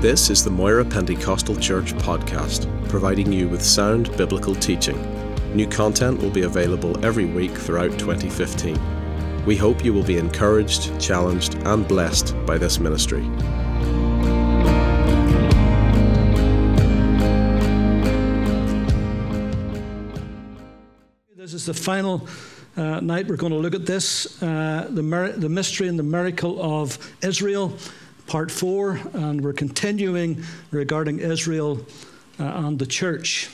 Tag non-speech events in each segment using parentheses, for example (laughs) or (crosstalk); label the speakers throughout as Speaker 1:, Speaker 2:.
Speaker 1: This is the Moira Pentecostal Church podcast, providing you with sound biblical teaching. New content will be available every week throughout 2015. We hope you will be encouraged, challenged, and blessed by this ministry.
Speaker 2: This is the final uh, night we're going to look at this uh, the, mer- the mystery and the miracle of Israel, part four, and we're continuing regarding Israel uh, and the church.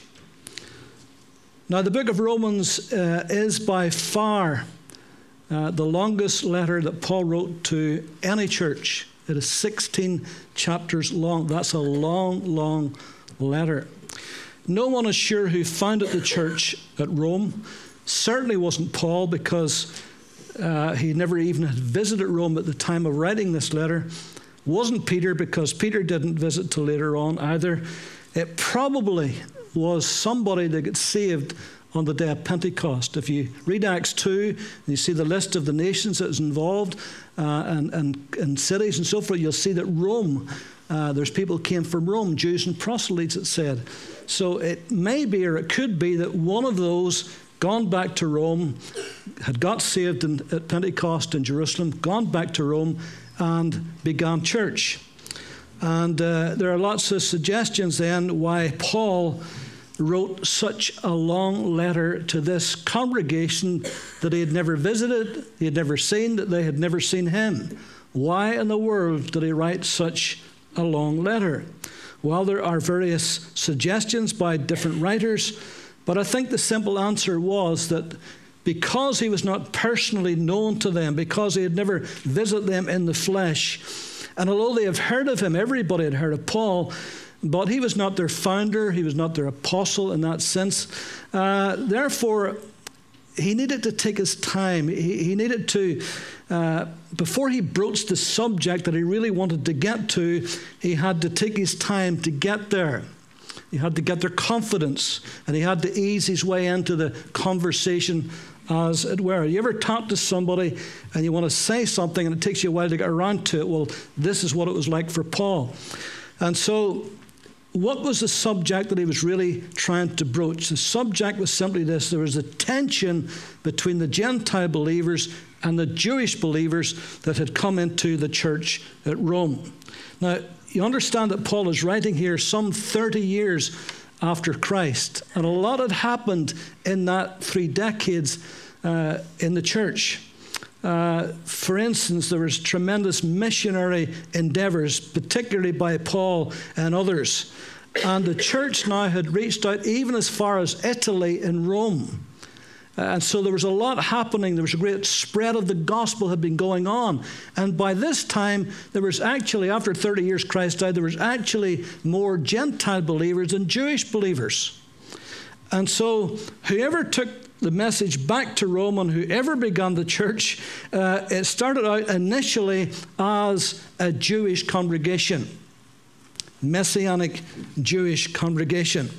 Speaker 2: Now, the book of Romans uh, is by far uh, the longest letter that Paul wrote to any church. It is 16 chapters long. That's a long, long letter. No one is sure who founded the church at Rome. Certainly wasn't Paul because uh, he never even had visited Rome at the time of writing this letter. Wasn't Peter because Peter didn't visit till later on either. It probably was somebody that got saved on the day of Pentecost. If you read Acts 2, and you see the list of the nations that is involved uh, and, and, and cities and so forth, you'll see that Rome, uh, there's people came from Rome, Jews and proselytes, it said. So it may be, or it could be, that one of those gone back to Rome, had got saved in, at Pentecost in Jerusalem, gone back to Rome, and began church. And uh, there are lots of suggestions then why Paul wrote such a long letter to this congregation that he had never visited, he had never seen, that they had never seen him. Why in the world did he write such a long letter? Well, there are various suggestions by different writers, but I think the simple answer was that because he was not personally known to them, because he had never visited them in the flesh, and although they have heard of him, everybody had heard of Paul, but he was not their founder, he was not their apostle in that sense. Uh, therefore, he needed to take his time. He, he needed to, uh, before he broached the subject that he really wanted to get to, he had to take his time to get there. He had to get their confidence, and he had to ease his way into the conversation, as it were. You ever talk to somebody and you want to say something, and it takes you a while to get around to it? Well, this is what it was like for Paul. And so, what was the subject that he was really trying to broach? The subject was simply this there was a tension between the Gentile believers and the Jewish believers that had come into the church at Rome. Now, you understand that Paul is writing here some 30 years after Christ, and a lot had happened in that three decades uh, in the church. Uh, for instance, there was tremendous missionary endeavors, particularly by Paul and others. And the church now had reached out even as far as Italy and Rome. And so there was a lot happening. There was a great spread of the gospel had been going on. And by this time, there was actually, after 30 years Christ died, there was actually more Gentile believers than Jewish believers. And so whoever took the message back to Rome and whoever began the church, uh, it started out initially as a Jewish congregation, Messianic Jewish congregation.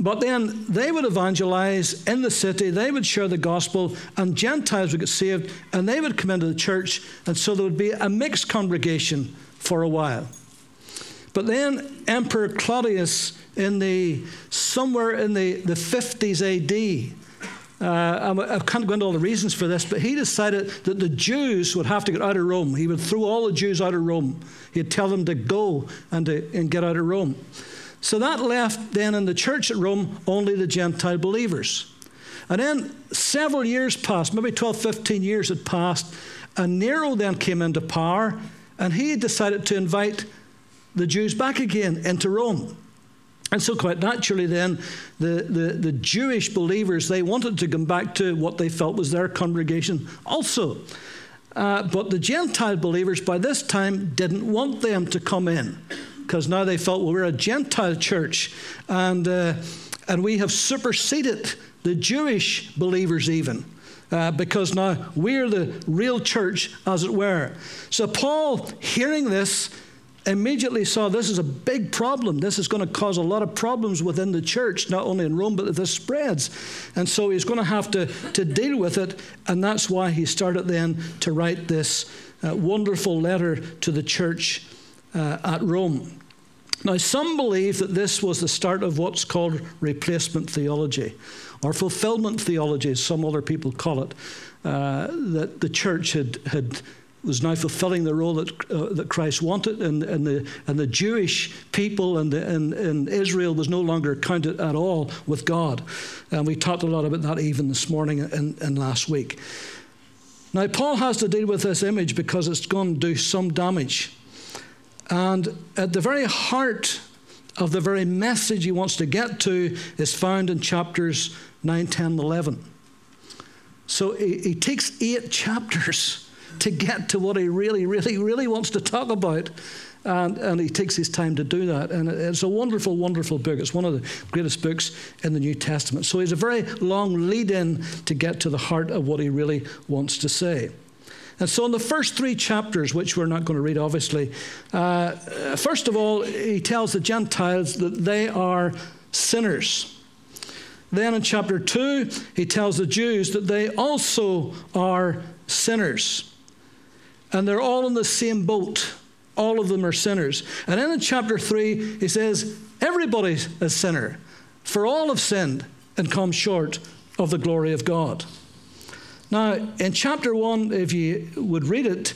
Speaker 2: But then they would evangelize in the city, they would share the gospel, and Gentiles would get saved, and they would come into the church, and so there would be a mixed congregation for a while. But then Emperor Claudius, in the somewhere in the, the 50s AD, uh, I can't go into all the reasons for this, but he decided that the Jews would have to get out of Rome. He would throw all the Jews out of Rome. He'd tell them to go and, to, and get out of Rome. So that left then in the church at Rome only the Gentile believers. And then several years passed, maybe 12, 15 years had passed, and Nero then came into power, and he decided to invite the Jews back again into Rome. And so, quite naturally, then, the, the, the, Jewish believers, they wanted to come back to what they felt was their congregation also. Uh, but the Gentile believers, by this time, didn't want them to come in because now they felt, well, we're a Gentile church and, uh, and we have superseded the Jewish believers, even. Uh, because now we're the real church, as it were. So, Paul, hearing this, immediately saw this is a big problem. This is going to cause a lot of problems within the church, not only in Rome, but this spreads. And so he's going to have to, to deal with it. And that's why he started then to write this uh, wonderful letter to the church uh, at Rome. Now, some believe that this was the start of what's called replacement theology, or fulfillment theology, as some other people call it. Uh, that the church had, had was now fulfilling the role that, uh, that Christ wanted, and, and, the, and the Jewish people and, the, and, and Israel was no longer counted at all with God. And we talked a lot about that even this morning and, and last week. Now, Paul has to deal with this image because it's going to do some damage. And at the very heart of the very message he wants to get to is found in chapters 9, 10, 11. So he, he takes eight chapters (laughs) to get to what he really, really, really wants to talk about. And, and, he takes his time to do that. And it's a wonderful, wonderful book. It's one of the greatest books in the New Testament. So he's a very long lead in to get to the heart of what he really wants to say. And so, in the first three chapters, which we're not going to read, obviously, uh, first of all, he tells the Gentiles that they are sinners. Then in chapter 2, he tells the Jews that they also are sinners. And they're all in the same boat. All of them are sinners. And then in chapter 3, he says, Everybody's a sinner, for all have sinned and come short of the glory of God. Now, in chapter 1, if you would read it,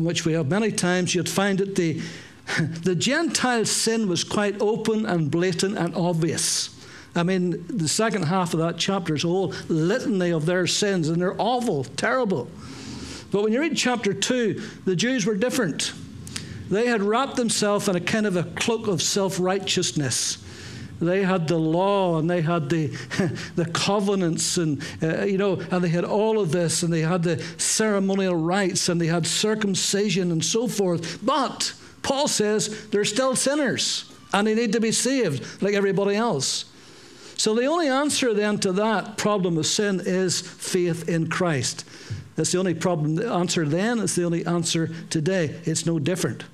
Speaker 2: which we have many times, you'd find that the, (laughs) the Gentile sin was quite open and blatant and obvious. I mean, the second half of that chapter is a whole litany of their sins, and they're awful, terrible. But when you read chapter 2, the Jews were different. They had wrapped themselves in a kind of a cloak of self righteousness. They had the law and they had the, (laughs) the covenants and, uh, you know, and they had all of this and they had the ceremonial rites and they had circumcision and so forth. But Paul says they're still sinners and they need to be saved like everybody else. So the only answer then to that problem of sin is faith in Christ. That's the only problem. The answer then is the only answer today. It's no different.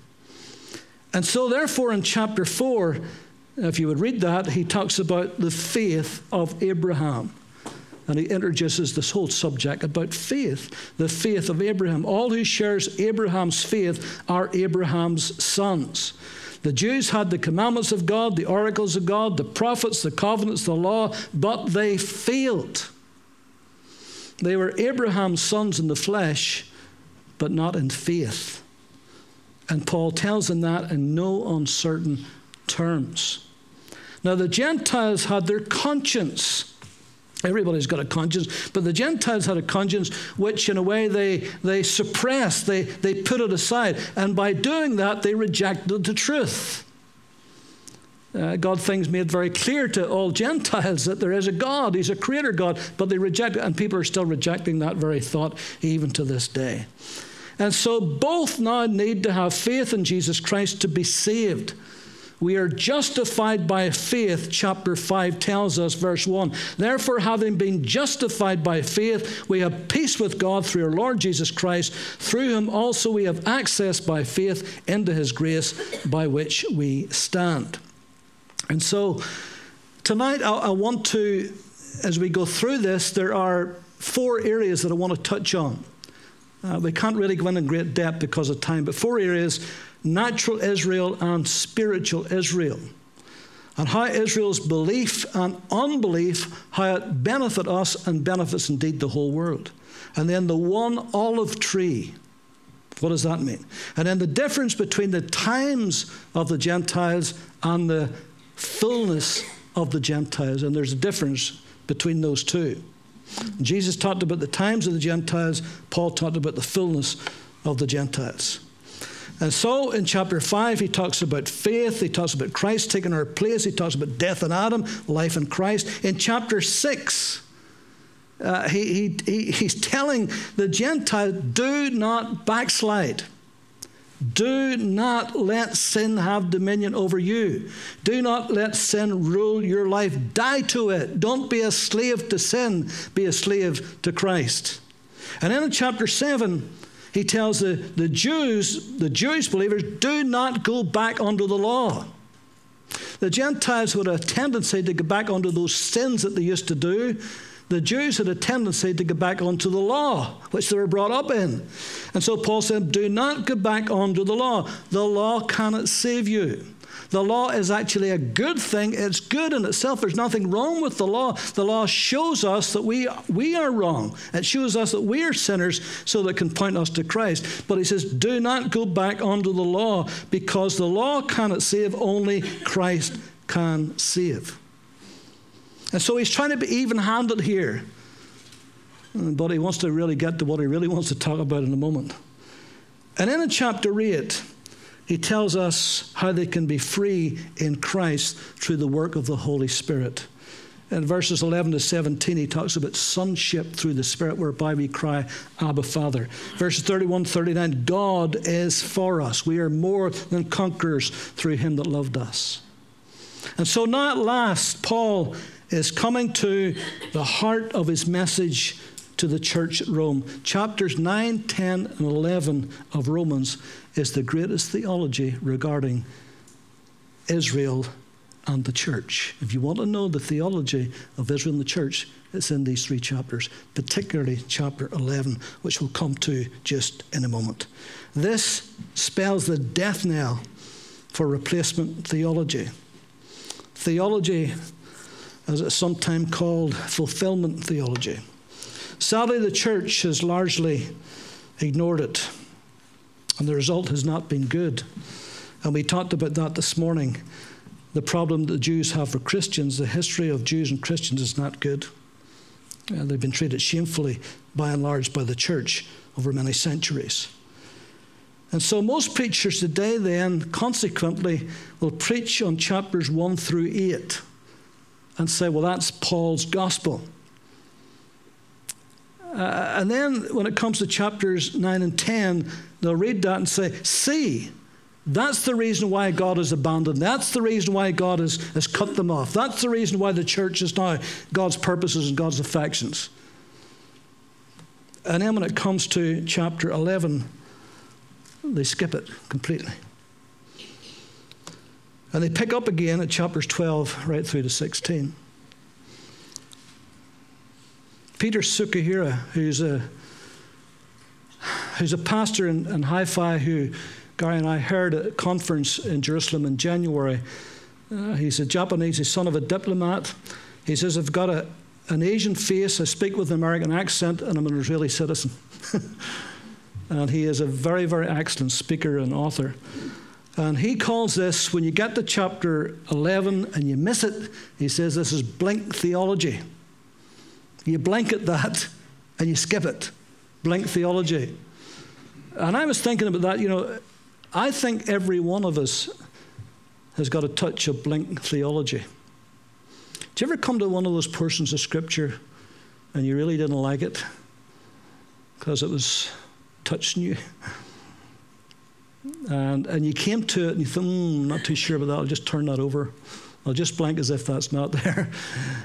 Speaker 2: And so, therefore, in chapter 4, if you would read that, he talks about the faith of Abraham. And he introduces this whole subject about faith, the faith of Abraham. All who shares Abraham's faith are Abraham's sons. The Jews had the commandments of God, the oracles of God, the prophets, the covenants, the law, but they failed. They were Abraham's sons in the flesh, but not in faith. And Paul tells them that in no uncertain terms. Now, the Gentiles had their conscience. Everybody's got a conscience, but the Gentiles had a conscience which, in a way, they, they suppressed, they, they put it aside. And by doing that, they rejected the truth. Uh, God things made very clear to all Gentiles that there is a God, He's a creator God, but they reject it, and people are still rejecting that very thought even to this day. And so both now need to have faith in Jesus Christ to be saved. We are justified by faith, chapter 5 tells us, verse 1. Therefore, having been justified by faith, we have peace with God through our Lord Jesus Christ. Through him also we have access by faith into his grace by which we stand. And so, tonight I, I want to, as we go through this, there are four areas that I want to touch on. Uh, we can't really go in in great depth because of time, but four areas natural Israel and spiritual Israel. And how Israel's belief and unbelief, how it benefit us and benefits indeed the whole world. And then the one olive tree. What does that mean? And then the difference between the times of the Gentiles and the fullness of the Gentiles. And there's a difference between those two. Jesus talked about the times of the Gentiles, Paul talked about the fullness of the Gentiles. And so in chapter 5, he talks about faith, he talks about Christ taking our place, he talks about death in Adam, life in Christ. In chapter 6, uh, he, he, he's telling the Gentiles do not backslide. Do not let sin have dominion over you. Do not let sin rule your life. Die to it. Don't be a slave to sin, be a slave to Christ. And then in chapter 7, he tells the, the Jews, the Jewish believers, do not go back under the law. The Gentiles had a tendency to go back under those sins that they used to do. The Jews had a tendency to go back onto the law, which they were brought up in. And so Paul said, Do not go back onto the law. The law cannot save you. The law is actually a good thing. It's good in itself. There's nothing wrong with the law. The law shows us that we, we are wrong. It shows us that we are sinners so that it can point us to Christ. But he says, do not go back under the law because the law cannot save, only Christ can save. And so he's trying to be even handed here. But he wants to really get to what he really wants to talk about in a moment. And then in chapter 8, he tells us how they can be free in Christ through the work of the Holy Spirit. In verses 11 to 17, he talks about sonship through the Spirit, whereby we cry, Abba, Father. Verses 31 39, God is for us. We are more than conquerors through him that loved us. And so now at last, Paul is coming to the heart of his message to the church at Rome. Chapters 9, 10, and 11 of Romans is the greatest theology regarding Israel and the church. If you want to know the theology of Israel and the church, it's in these three chapters, particularly chapter 11, which we'll come to just in a moment. This spells the death knell for replacement theology. Theology, as it's sometimes called, fulfillment theology. Sadly, the church has largely ignored it, and the result has not been good. And we talked about that this morning. The problem that the Jews have for Christians, the history of Jews and Christians is not good. Uh, they've been treated shamefully, by and large, by the church over many centuries. And so, most preachers today, then, consequently, will preach on chapters 1 through 8 and say, well, that's Paul's gospel. Uh, and then when it comes to chapters 9 and 10, they'll read that and say, See, that's the reason why God has abandoned. That's the reason why God has, has cut them off. That's the reason why the church is now God's purposes and God's affections. And then when it comes to chapter 11, they skip it completely. And they pick up again at chapters 12 right through to 16. Peter Tsukahira, who's a, who's a pastor in, in who Gary and I heard at a conference in Jerusalem in January. Uh, he's a Japanese, he's son of a diplomat. He says, I've got a, an Asian face, I speak with an American accent, and I'm an Israeli citizen. (laughs) and he is a very, very excellent speaker and author. And he calls this, when you get to chapter 11 and you miss it, he says this is blink theology. You blanket that and you skip it. Blank theology. And I was thinking about that, you know, I think every one of us has got a touch of blank theology. Do you ever come to one of those portions of Scripture and you really didn't like it because it was touching you? And, and you came to it and you thought, mm, not too sure about that, I'll just turn that over. I'll just blank as if that's not (laughs) there.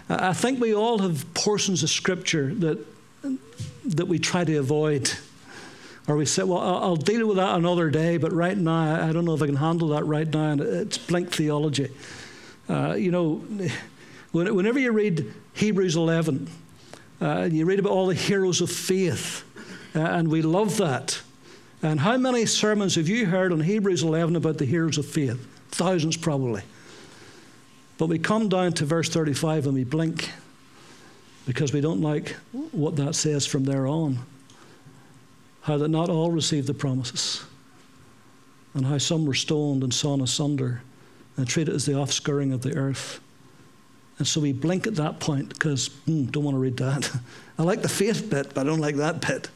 Speaker 2: I think we all have portions of Scripture that, that we try to avoid. Or we say, well, I'll deal with that another day, but right now, I don't know if I can handle that right now. And it's blank theology. Uh, you know, whenever you read Hebrews 11, uh, you read about all the heroes of faith, uh, and we love that. And how many sermons have you heard on Hebrews 11 about the heroes of faith? Thousands, probably. But we come down to verse 35 and we blink because we don't like what that says from there on. How that not all received the promises, and how some were stoned and sawn asunder and treated as the offscouring of the earth. And so we blink at that point because mm, don't want to read that. (laughs) I like the faith bit, but I don't like that bit.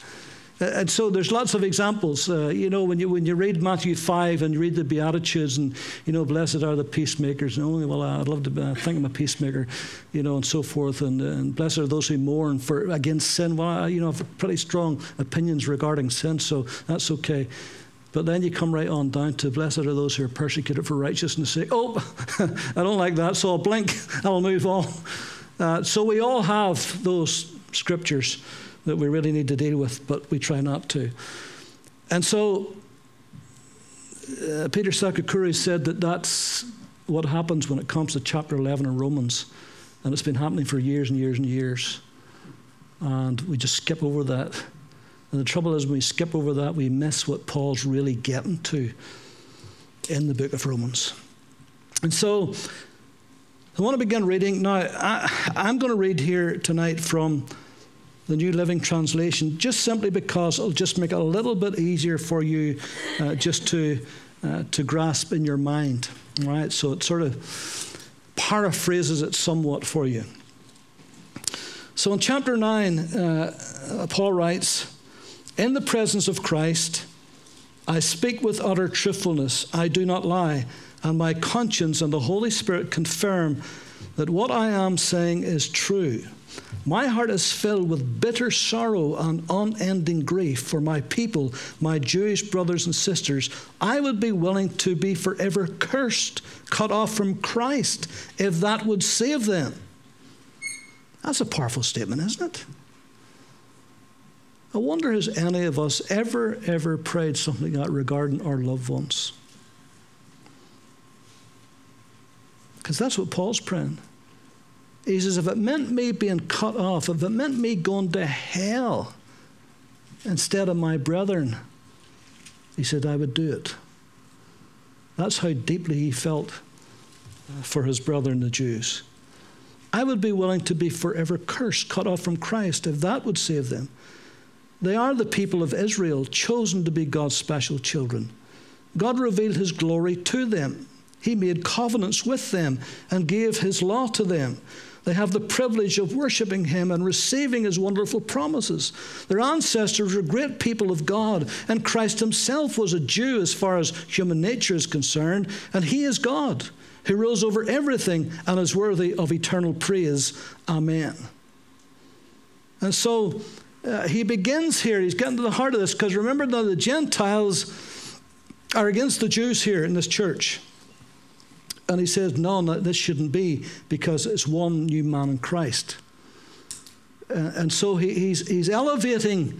Speaker 2: And so there's lots of examples. Uh, you know, when you, when you read Matthew 5 and you read the Beatitudes and, you know, blessed are the peacemakers. And, oh, well, I'd love to uh, think I'm a peacemaker, you know, and so forth. And, and blessed are those who mourn for against sin. Well, I, you know, I have pretty strong opinions regarding sin, so that's okay. But then you come right on down to blessed are those who are persecuted for righteousness' sake. Oh, (laughs) I don't like that, so I'll blink, (laughs) I'll move on. Uh, so we all have those scriptures that we really need to deal with, but we try not to. And so uh, Peter Tsukahira said that that's what happens when it comes to chapter 11 in Romans. And it's been happening for years and years and years. And we just skip over that. And the trouble is, when we skip over that, we miss what Paul's really getting to in the book of Romans. And so I want to begin reading. Now, I, I'm going to read here tonight from the New Living Translation, just simply because it'll just make it a little bit easier for you uh, just to, uh, to grasp in your mind. Right? so it sort of paraphrases it somewhat for you. So in chapter 9, uh, Paul writes, In the presence of Christ, I speak with utter truthfulness, I do not lie and my conscience and the Holy Spirit confirm that what I am saying is true. My heart is filled with bitter sorrow and unending grief for my people, my Jewish brothers and sisters. I would be willing to be forever cursed, cut off from Christ, if that would save them. That's a powerful statement, isn't it? I wonder has any of us ever, ever prayed something that regarding our loved ones? Because that's what Paul's praying. He says, if it meant me being cut off, if it meant me going to hell instead of my brethren, he said, I would do it. That's how deeply he felt uh, for his brethren, the Jews. I would be willing to be forever cursed, cut off from Christ, if that would save them. They are the people of Israel, chosen to be God's special children. God revealed his glory to them. He made covenants with them and gave his law to them. They have the privilege of worshiping him and receiving his wonderful promises. Their ancestors were great people of God, and Christ himself was a Jew as far as human nature is concerned, and he is God who rules over everything and is worthy of eternal praise. Amen. And so uh, he begins here, he's getting to the heart of this, because remember that the Gentiles are against the Jews here in this church. And he says, no, no, this shouldn't be because it's one new man in Christ. Uh, and so he, he's, he's elevating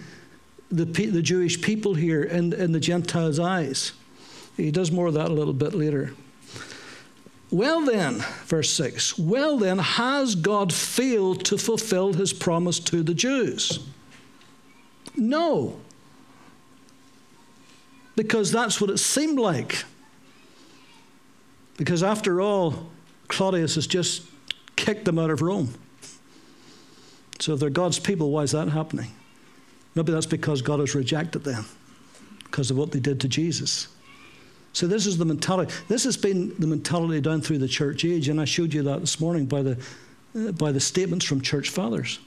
Speaker 2: the, the Jewish people here in, in the Gentiles' eyes. He does more of that a little bit later. Well, then, verse 6 Well, then, has God failed to fulfill his promise to the Jews? No. Because that's what it seemed like. Because after all, Claudius has just kicked them out of Rome. So if they're God's people, why is that happening? Maybe that's because God has rejected them because of what they did to Jesus. So this is the mentality. This has been the mentality down through the church age, and I showed you that this morning by the, uh, by the statements from church fathers.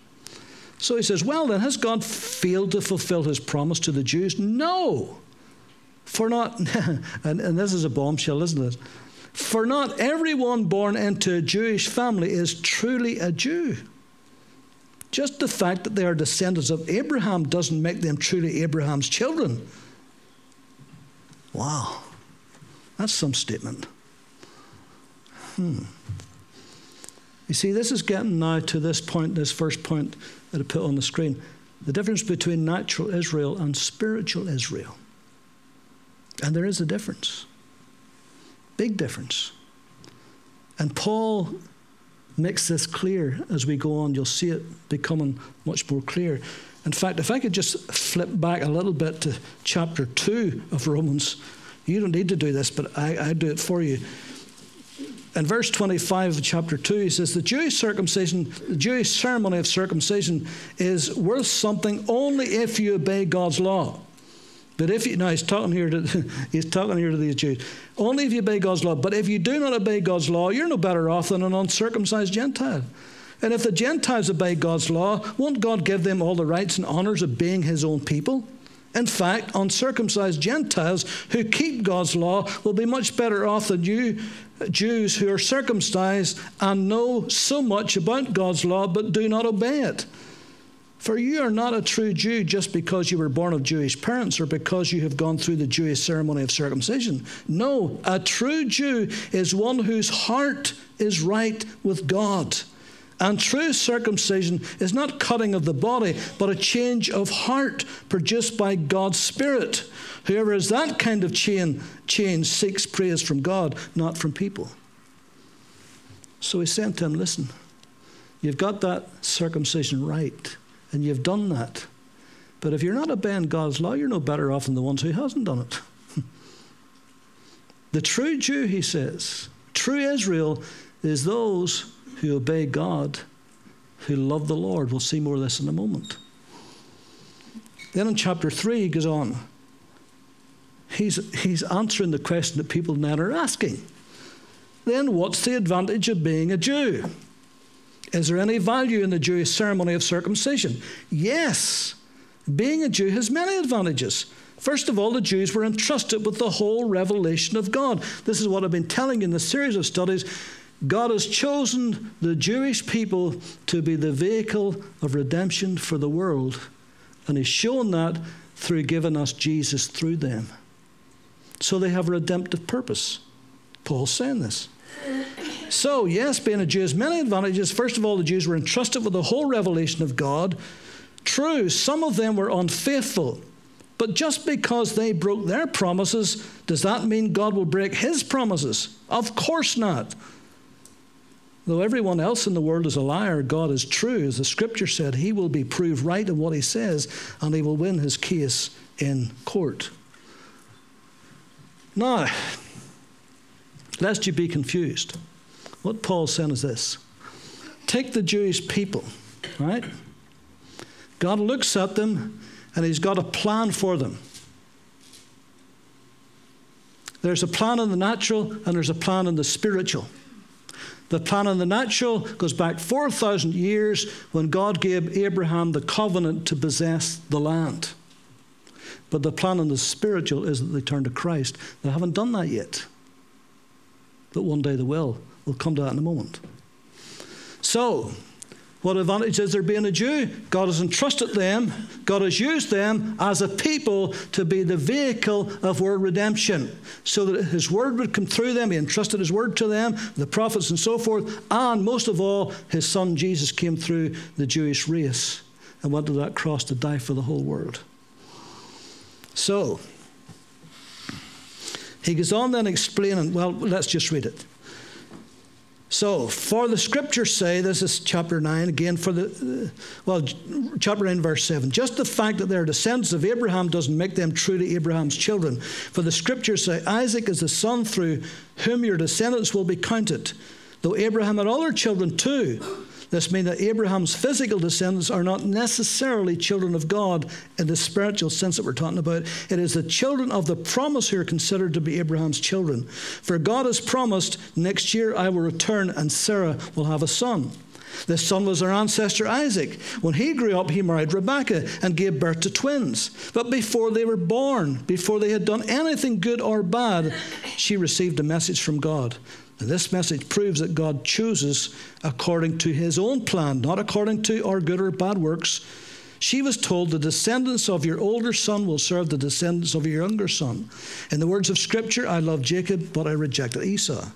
Speaker 2: So he says, Well, then, has God failed to fulfill his promise to the Jews? No. For not, (laughs) and, and this is a bombshell, isn't it? For not everyone born into a Jewish family is truly a Jew. Just the fact that they are descendants of Abraham doesn't make them truly Abraham's children. Wow, that's some statement. Hmm. You see, this is getting now to this point, this first point that I put on the screen the difference between natural Israel and spiritual Israel. And there is a difference. Big difference. And Paul makes this clear as we go on. You'll see it becoming much more clear. In fact, if I could just flip back a little bit to chapter 2 of Romans, you don't need to do this, but I, I do it for you. In verse 25 of chapter 2, he says, The Jewish circumcision, the Jewish ceremony of circumcision is worth something only if you obey God's law. But if you now he's talking here to (laughs) he's talking here to these Jews. Only if you obey God's law. But if you do not obey God's law, you're no better off than an uncircumcised Gentile. And if the Gentiles obey God's law, won't God give them all the rights and honors of being his own people? In fact, uncircumcised Gentiles who keep God's law will be much better off than you Jews who are circumcised and know so much about God's law but do not obey it. For you are not a true Jew just because you were born of Jewish parents or because you have gone through the Jewish ceremony of circumcision. No, a true Jew is one whose heart is right with God. And true circumcision is not cutting of the body, but a change of heart produced by God's Spirit. Whoever is that kind of chain, change seeks praise from God, not from people. So he said to him, Listen, you've got that circumcision right and you've done that. But if you're not obeying God's law, you're no better off than the ones who hasn't done it. (laughs) the true Jew, he says, True Israel is those who obey God, who love the Lord. We'll see more of this in a moment. Then in chapter 3, he goes on. He's, he's answering the question that people now are asking. Then, what's the advantage of being a Jew? Is there any value in the Jewish ceremony of circumcision? Yes. Being a Jew has many advantages. First of all, the Jews were entrusted with the whole revelation of God. This is what I've been telling you in the series of studies. God has chosen the Jewish people to be the vehicle of redemption for the world, and He's shown that through giving us Jesus through them. So they have a redemptive purpose. Paul's saying this. So, yes, being a Jew has many advantages. First of all, the Jews were entrusted with the whole revelation of God. True, some of them were unfaithful. But just because they broke their promises, does that mean God will break his promises? Of course not. Though everyone else in the world is a liar, God is true. As the scripture said, he will be proved right in what he says, and he will win his case in court. Now, lest you be confused, what Paul's saying is this take the Jewish people, right? God looks at them and he's got a plan for them. There's a plan in the natural and there's a plan in the spiritual. The plan in the natural goes back 4,000 years when God gave Abraham the covenant to possess the land. But the plan in the spiritual is that they turn to Christ. They haven't done that yet. But one day they will. We'll come to that in a moment. So, what advantage is there being a Jew? God has entrusted them, God has used them as a people to be the vehicle of world redemption, so that His word would come through them. He entrusted His word to them, the prophets and so forth, and most of all, His Son Jesus came through the Jewish race and went to that cross to die for the whole world. So, he goes on then explaining, well, let's just read it. So, for the scriptures say, this is chapter 9 again, for the, well, chapter 9, verse 7. Just the fact that they're descendants of Abraham doesn't make them true to Abraham's children. For the scriptures say, Isaac is the son through whom your descendants will be counted. Though Abraham had other children too. This means that Abraham's physical descendants are not necessarily children of God in the spiritual sense that we're talking about. It is the children of the promise who are considered to be Abraham's children. For God has promised, next year I will return and Sarah will have a son. This son was our ancestor Isaac. When he grew up, he married Rebekah and gave birth to twins. But before they were born, before they had done anything good or bad, she received a message from God and this message proves that God chooses according to his own plan, not according to our good or bad works. She was told, The descendants of your older son will serve the descendants of your younger son. In the words of Scripture, I love Jacob, but I rejected Esau.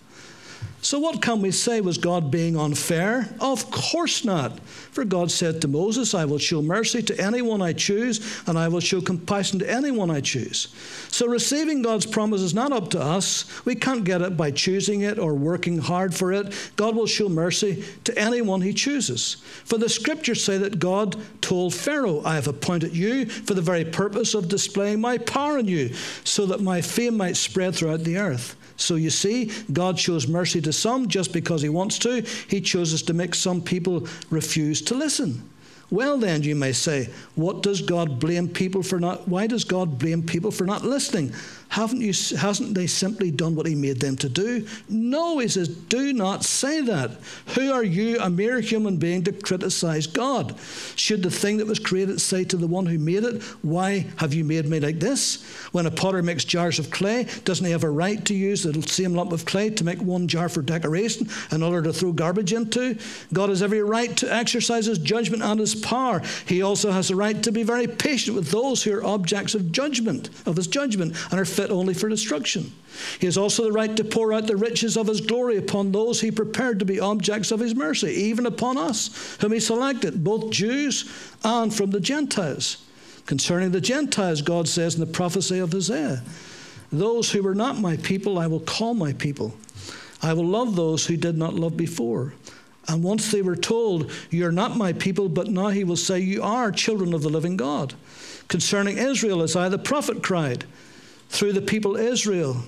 Speaker 2: So, what can we say? Was God being unfair? Of course not. For God said to Moses, I will show mercy to anyone I choose, and I will show compassion to anyone I choose. So, receiving God's promise is not up to us. We can't get it by choosing it or working hard for it. God will show mercy to anyone He chooses. For the scriptures say that God told Pharaoh, I have appointed you for the very purpose of displaying my power in you, so that my fame might spread throughout the earth. So you see, God shows mercy to some just because He wants to. He chooses to make some people refuse to listen. Well, then, you may say, what does God blame people for not? Why does God blame people for not listening? Haven't you, hasn't they simply done what he made them to do? No, he says, do not say that. Who are you, a mere human being, to criticize God? Should the thing that was created say to the one who made it, Why have you made me like this? When a potter makes jars of clay, doesn't he have a right to use the same lump of clay to make one jar for decoration, another to throw garbage into? God has every right to exercise his judgment and his power. He also has a right to be very patient with those who are objects of judgment, of his judgment, and are fit only for destruction. He has also the right to pour out the riches of his glory upon those he prepared to be objects of his mercy, even upon us, whom he selected, both Jews and from the Gentiles. Concerning the Gentiles, God says in the prophecy of Isaiah, Those who were not my people, I will call my people. I will love those who did not love before. And once they were told, You are not my people, but now he will say, You are children of the living God. Concerning Israel, as I the prophet cried, through the people Israel.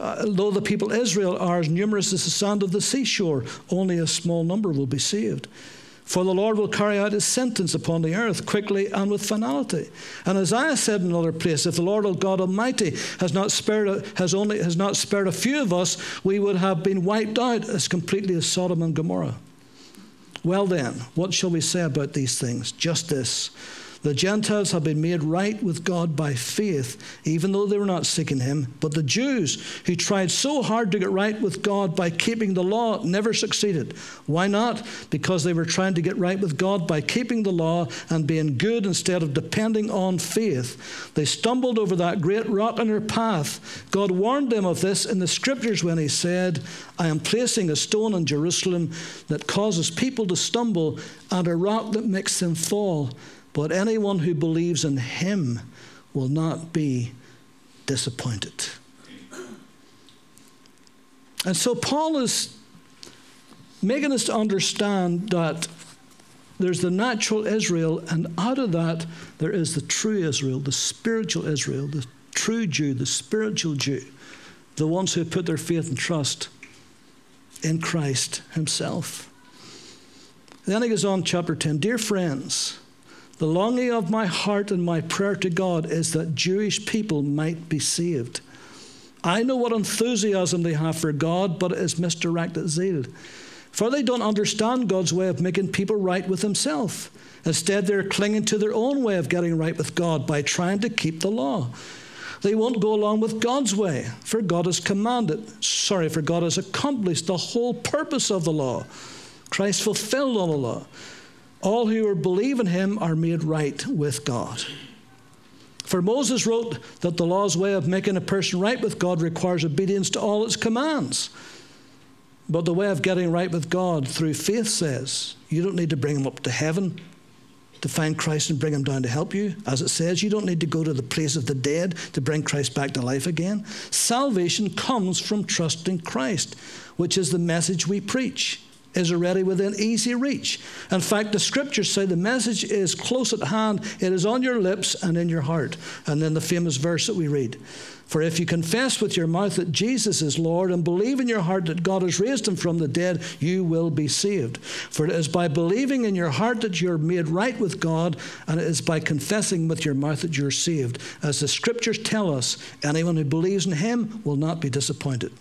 Speaker 2: uh, though the people Israel are as numerous as the sand of the seashore, only a small number will be saved. For the Lord will carry out his sentence upon the earth quickly and with finality. And Isaiah said in another place, if the Lord God Almighty has not spared a, has only has not spared a few of us, we would have been wiped out as completely as Sodom and Gomorrah. Well then, what shall we say about these things? Just this the Gentiles have been made right with God by faith, even though they were not seeking Him. But the Jews, who tried so hard to get right with God by keeping the law, never succeeded. Why not? Because they were trying to get right with God by keeping the law and being good instead of depending on faith. They stumbled over that great rock in their path. God warned them of this in the scriptures when He said, I am placing a stone in Jerusalem that causes people to stumble and a rock that makes them fall. But anyone who believes in him will not be disappointed. And so Paul is making us to understand that there's the natural Israel, and out of that, there is the true Israel, the spiritual Israel, the true Jew, the spiritual Jew, the ones who put their faith and trust in Christ Himself. Then he goes on, chapter 10 Dear friends, the longing of my heart and my prayer to God is that Jewish people might be saved. I know what enthusiasm they have for God, but it is misdirected zeal. For they don't understand God's way of making people right with Himself. Instead, they're clinging to their own way of getting right with God by trying to keep the law. They won't go along with God's way, for God has commanded, sorry, for God has accomplished the whole purpose of the law. Christ fulfilled all the law. All who believe in him are made right with God. For Moses wrote that the law's way of making a person right with God requires obedience to all its commands. But the way of getting right with God through faith says you don't need to bring him up to heaven to find Christ and bring him down to help you. As it says, you don't need to go to the place of the dead to bring Christ back to life again. Salvation comes from trusting Christ, which is the message we preach is already within easy reach. In fact, the scriptures say the message is close at hand, it is on your lips and in your heart. And then the famous verse that we read For if you confess with your mouth that Jesus is Lord and believe in your heart that God has raised him from the dead, you will be saved. For it is by believing in your heart that you're made right with God, and it is by confessing with your mouth that you're saved. As the scriptures tell us, anyone who believes in him will not be disappointed.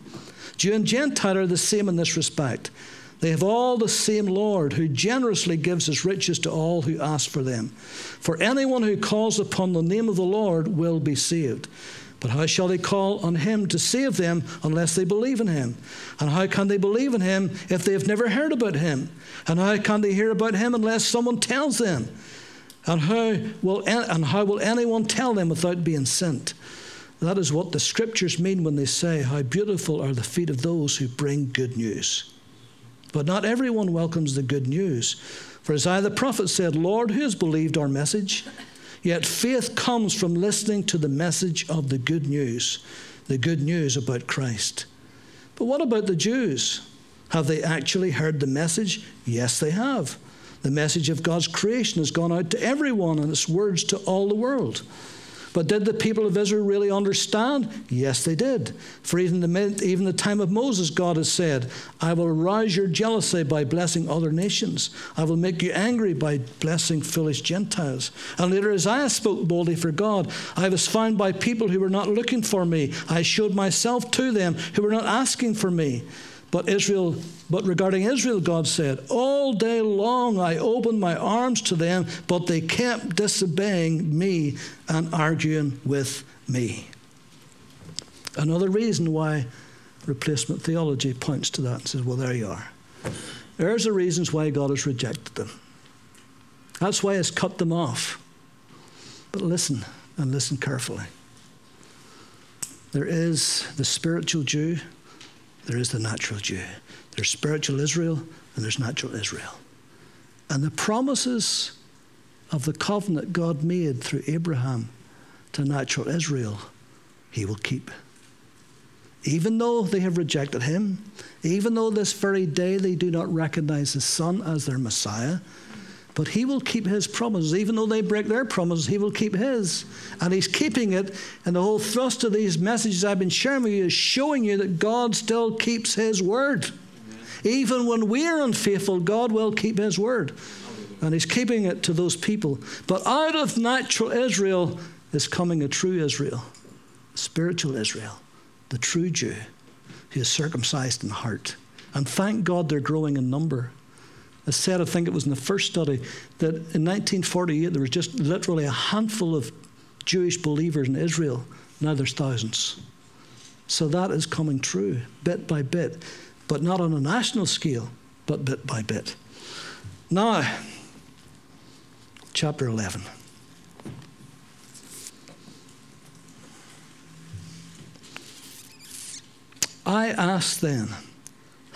Speaker 2: Jew and Gentile are the same in this respect. They have all the same Lord who generously gives his riches to all who ask for them. For anyone who calls upon the name of the Lord will be saved. But how shall they call on him to save them unless they believe in him? And how can they believe in him if they have never heard about him? And how can they hear about him unless someone tells them? And how will, and how will anyone tell them without being sent? That is what the scriptures mean when they say, How beautiful are the feet of those who bring good news. But not everyone welcomes the good news. For Isaiah the prophet said, Lord, who has believed our message? Yet faith comes from listening to the message of the good news, the good news about Christ. But what about the Jews? Have they actually heard the message? Yes, they have. The message of God's creation has gone out to everyone and its words to all the world. But did the people of Israel really understand? Yes, they did. For even the, even the time of Moses, God has said, I will arouse your jealousy by blessing other nations. I will make you angry by blessing foolish Gentiles. And later Isaiah spoke boldly for God. I was found by people who were not looking for me. I showed myself to them who were not asking for me. But Israel, but regarding Israel, God said, All day long I opened my arms to them, but they kept disobeying me and arguing with me. Another reason why replacement theology points to that and says, Well, there you are. There's the reasons why God has rejected them. That's why He's cut them off. But listen, and listen carefully. There is the spiritual Jew there is the natural Jew. There's spiritual Israel and there's natural Israel. And the promises of the covenant God made through Abraham to natural Israel, he will keep. Even though they have rejected him, even though this very day they do not recognize his son as their Messiah, But he will keep his promises. Even though they break their promises, he will keep his. And he's keeping it. And the whole thrust of these messages I've been sharing with you is showing you that God still keeps his word. Even when we're unfaithful, God will keep his word. And he's keeping it to those people. But out of natural Israel is coming a true Israel, spiritual Israel, the true Jew who is circumcised in heart. And thank God they're growing in number. I said, I think it was in the first study, that in 1948 there was just literally a handful of Jewish believers in Israel. Now there's thousands. So that is coming true, bit by bit, but not on a national scale, but bit by bit. Now, chapter 11. I ask then,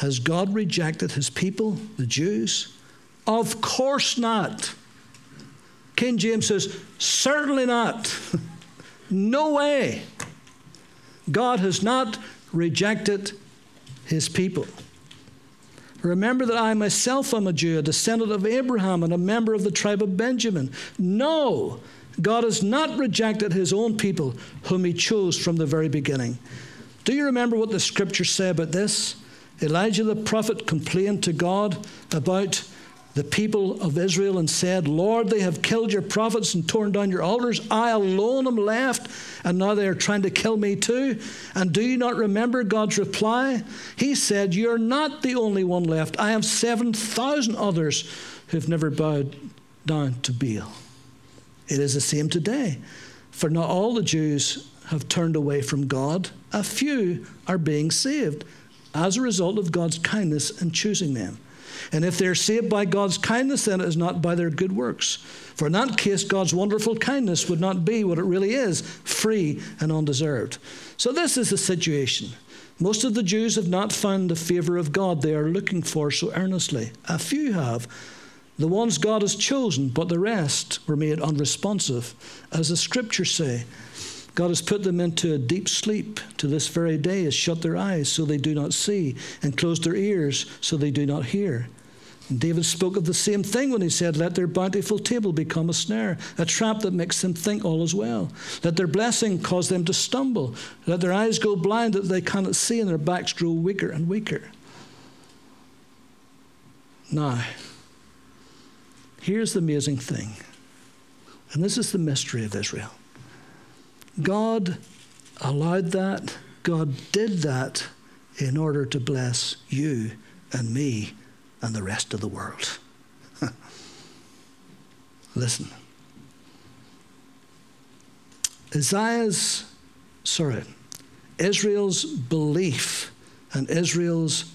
Speaker 2: has God rejected his people, the Jews? Of course not. King James says, certainly not. (laughs) no way. God has not rejected his people. Remember that I myself am a Jew, a descendant of Abraham, and a member of the tribe of Benjamin. No, God has not rejected his own people, whom he chose from the very beginning. Do you remember what the scriptures say about this? Elijah the prophet complained to God about the people of Israel and said, Lord, they have killed your prophets and torn down your altars. I alone am left, and now they are trying to kill me too. And do you not remember God's reply? He said, You're not the only one left. I have 7,000 others who've never bowed down to Baal. It is the same today, for not all the Jews have turned away from God, a few are being saved as a result of God's kindness in choosing them. And if they're saved by God's kindness, then it is not by their good works. For in that case, God's wonderful kindness would not be what it really is free and undeserved. So, this is the situation. Most of the Jews have not found the favor of God they are looking for so earnestly. A few have. The ones God has chosen, but the rest were made unresponsive. As the scriptures say, God has put them into a deep sleep to this very day, has shut their eyes so they do not see, and closed their ears so they do not hear. And David spoke of the same thing when he said, Let their bountiful table become a snare, a trap that makes them think all is well. Let their blessing cause them to stumble. Let their eyes go blind that they cannot see, and their backs grow weaker and weaker. Now, here's the amazing thing, and this is the mystery of Israel. God allowed that, God did that in order to bless you and me and the rest of the world. (laughs) Listen. Isaiah's, sorry, Israel's belief and Israel's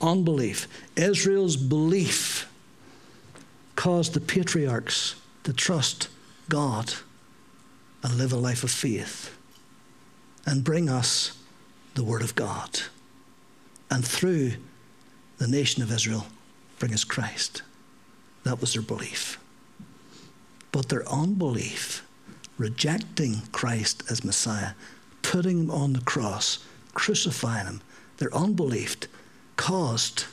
Speaker 2: unbelief, Israel's belief caused the patriarchs to trust God and live a life of faith and bring us the Word of God. And through the nation of Israel, bring us Christ. That was their belief. But their unbelief, rejecting Christ as Messiah, putting him on the cross, crucifying him, their unbelief caused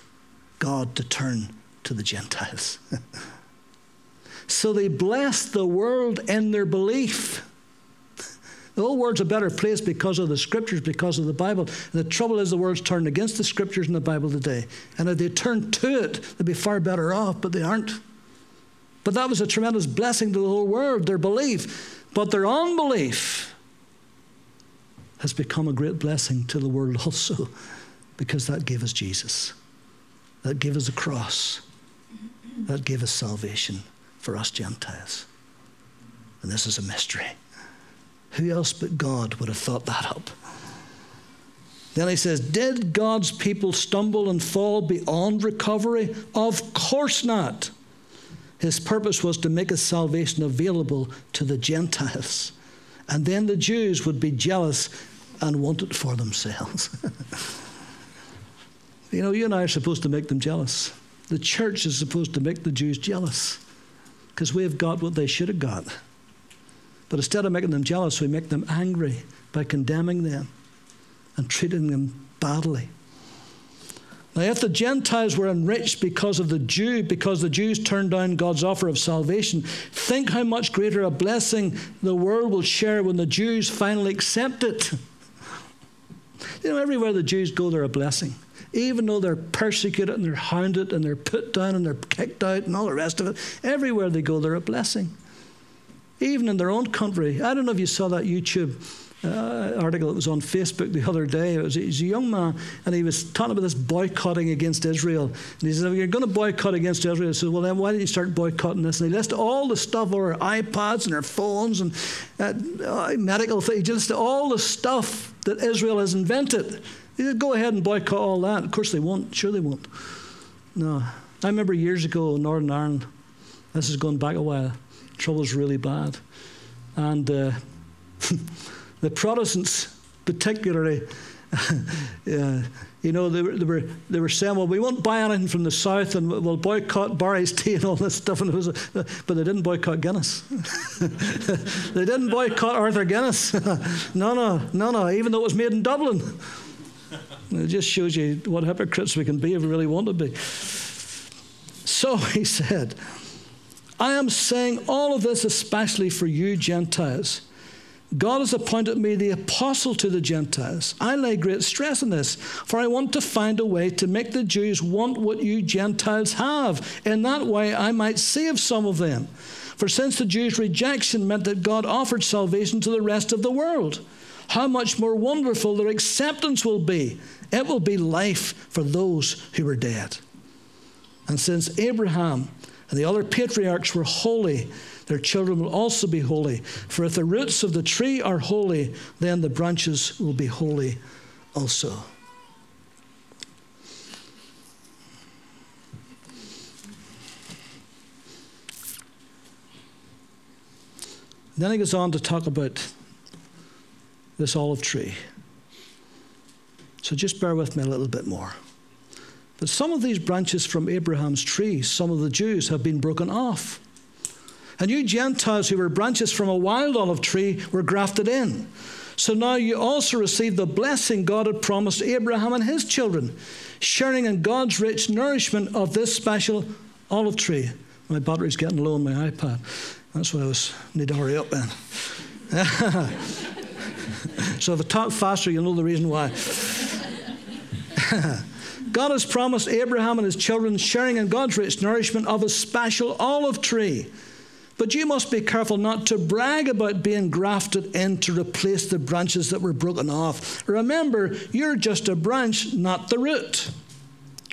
Speaker 2: God to turn to the Gentiles. (laughs) so they blessed the world in their belief. The whole world's a better place because of the scriptures, because of the Bible. And the trouble is the world's turned against the scriptures in the Bible today. And if they turn to it, they'd be far better off, but they aren't. But that was a tremendous blessing to the whole world, their belief. But their unbelief has become a great blessing to the world (laughs) also, because that gave us Jesus. That gave us a cross. That gave us salvation for us Gentiles. And this is a mystery. Who else but God would have thought that up? Then he says, Did God's people stumble and fall beyond recovery? Of course not. His purpose was to make his salvation available to the Gentiles. And then the Jews would be jealous and want it for themselves. (laughs) you know, you and I are supposed to make them jealous. The church is supposed to make the Jews jealous because we have got what they should have got. But instead of making them jealous, we make them angry by condemning them and treating them badly. Now, if the Gentiles were enriched because of the Jew, because the Jews turned down God's offer of salvation, think how much greater a blessing the world will share when the Jews finally accept it. You know, everywhere the Jews go, they're a blessing. Even though they're persecuted and they're hounded and they're put down and they're kicked out and all the rest of it, everywhere they go, they're a blessing. Even in their own country. I don't know if you saw that YouTube uh, article that was on Facebook the other day. It was, it was, a young man, and he was talking about this boycotting against Israel. And he said, if you're going to boycott against Israel, he said, well, then why don't you start boycotting this? And he listed all the stuff over iPads and their phones and uh, medical things, just all the stuff that Israel has invented. He said, go ahead and boycott all that. Of course they won't. Sure they won't. No. I remember years ago in Northern Ireland, this is going back a while, trouble's really bad. And uh, (laughs) the Protestants, particularly, yeah, (laughs) you know, they were, they, were, they were saying, well, we won't buy anything from the south and we'll boycott Barry's (laughs) tea and all this stuff. And it was, but they didn't boycott Guinness. they didn't boycott Arthur Guinness. no, no, no, no, even though it was made in Dublin. It just shows you what hypocrites we can be if we really want to be. So he said, I am saying all of this especially for you Gentiles God has appointed me the apostle to the Gentiles. I lay great stress on this, for I want to find a way to make the Jews want what you Gentiles have. In that way, I might save some of them. For since the Jews' rejection meant that God offered salvation to the rest of the world, how much more wonderful their acceptance will be. It will be life for those who are dead. And since Abraham and the other patriarchs were holy, their children will also be holy. For if the roots of the tree are holy, then the branches will be holy also. Then he goes on to talk about this olive tree. So just bear with me a little bit more. But some of these branches from Abraham's tree, some of the Jews, have been broken off. And you Gentiles who were branches from a wild olive tree were grafted in. So now you also receive the blessing God had promised Abraham and his children, sharing in God's rich nourishment of this special olive tree. My battery's getting low on my iPad. That's why I was need to hurry up then. (laughs) so if I talk faster, you'll know the reason why. (laughs) God has promised Abraham and his children sharing in God's rich nourishment of a special olive tree. But you must be careful not to brag about being grafted in to replace the branches that were broken off. Remember, you're just a branch, not the root.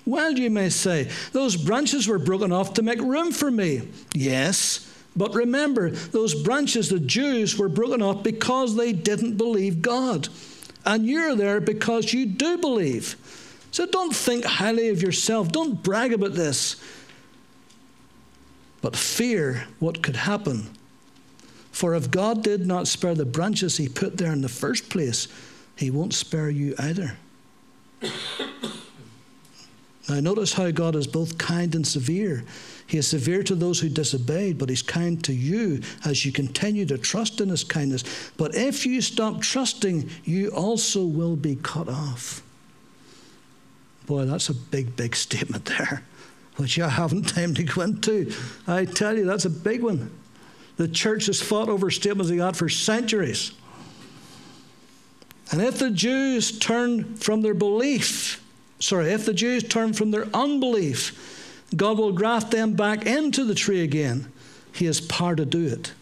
Speaker 2: Well, you may say, those branches were broken off to make room for me. Yes, but remember, those branches, the Jews, were broken off because they didn't believe God. And you're there because you do believe. So don't think highly of yourself. Don't brag about this but fear what could happen. For if God did not spare the branches he put there in the first place, he won't spare you either. (coughs) now, notice how God is both kind and severe. He is severe to those who disobeyed, but he's kind to you as you continue to trust in his kindness. But if you stop trusting, you also will be cut off. Boy, that's a big, big statement there which I haven't (laughs) time to go into. I tell you, that's a big one. The church has fought over statements of God for centuries. And if the Jews turn from their belief, sorry, if the Jews turn from their unbelief, God will graft them back into the tree again. He has power to do it.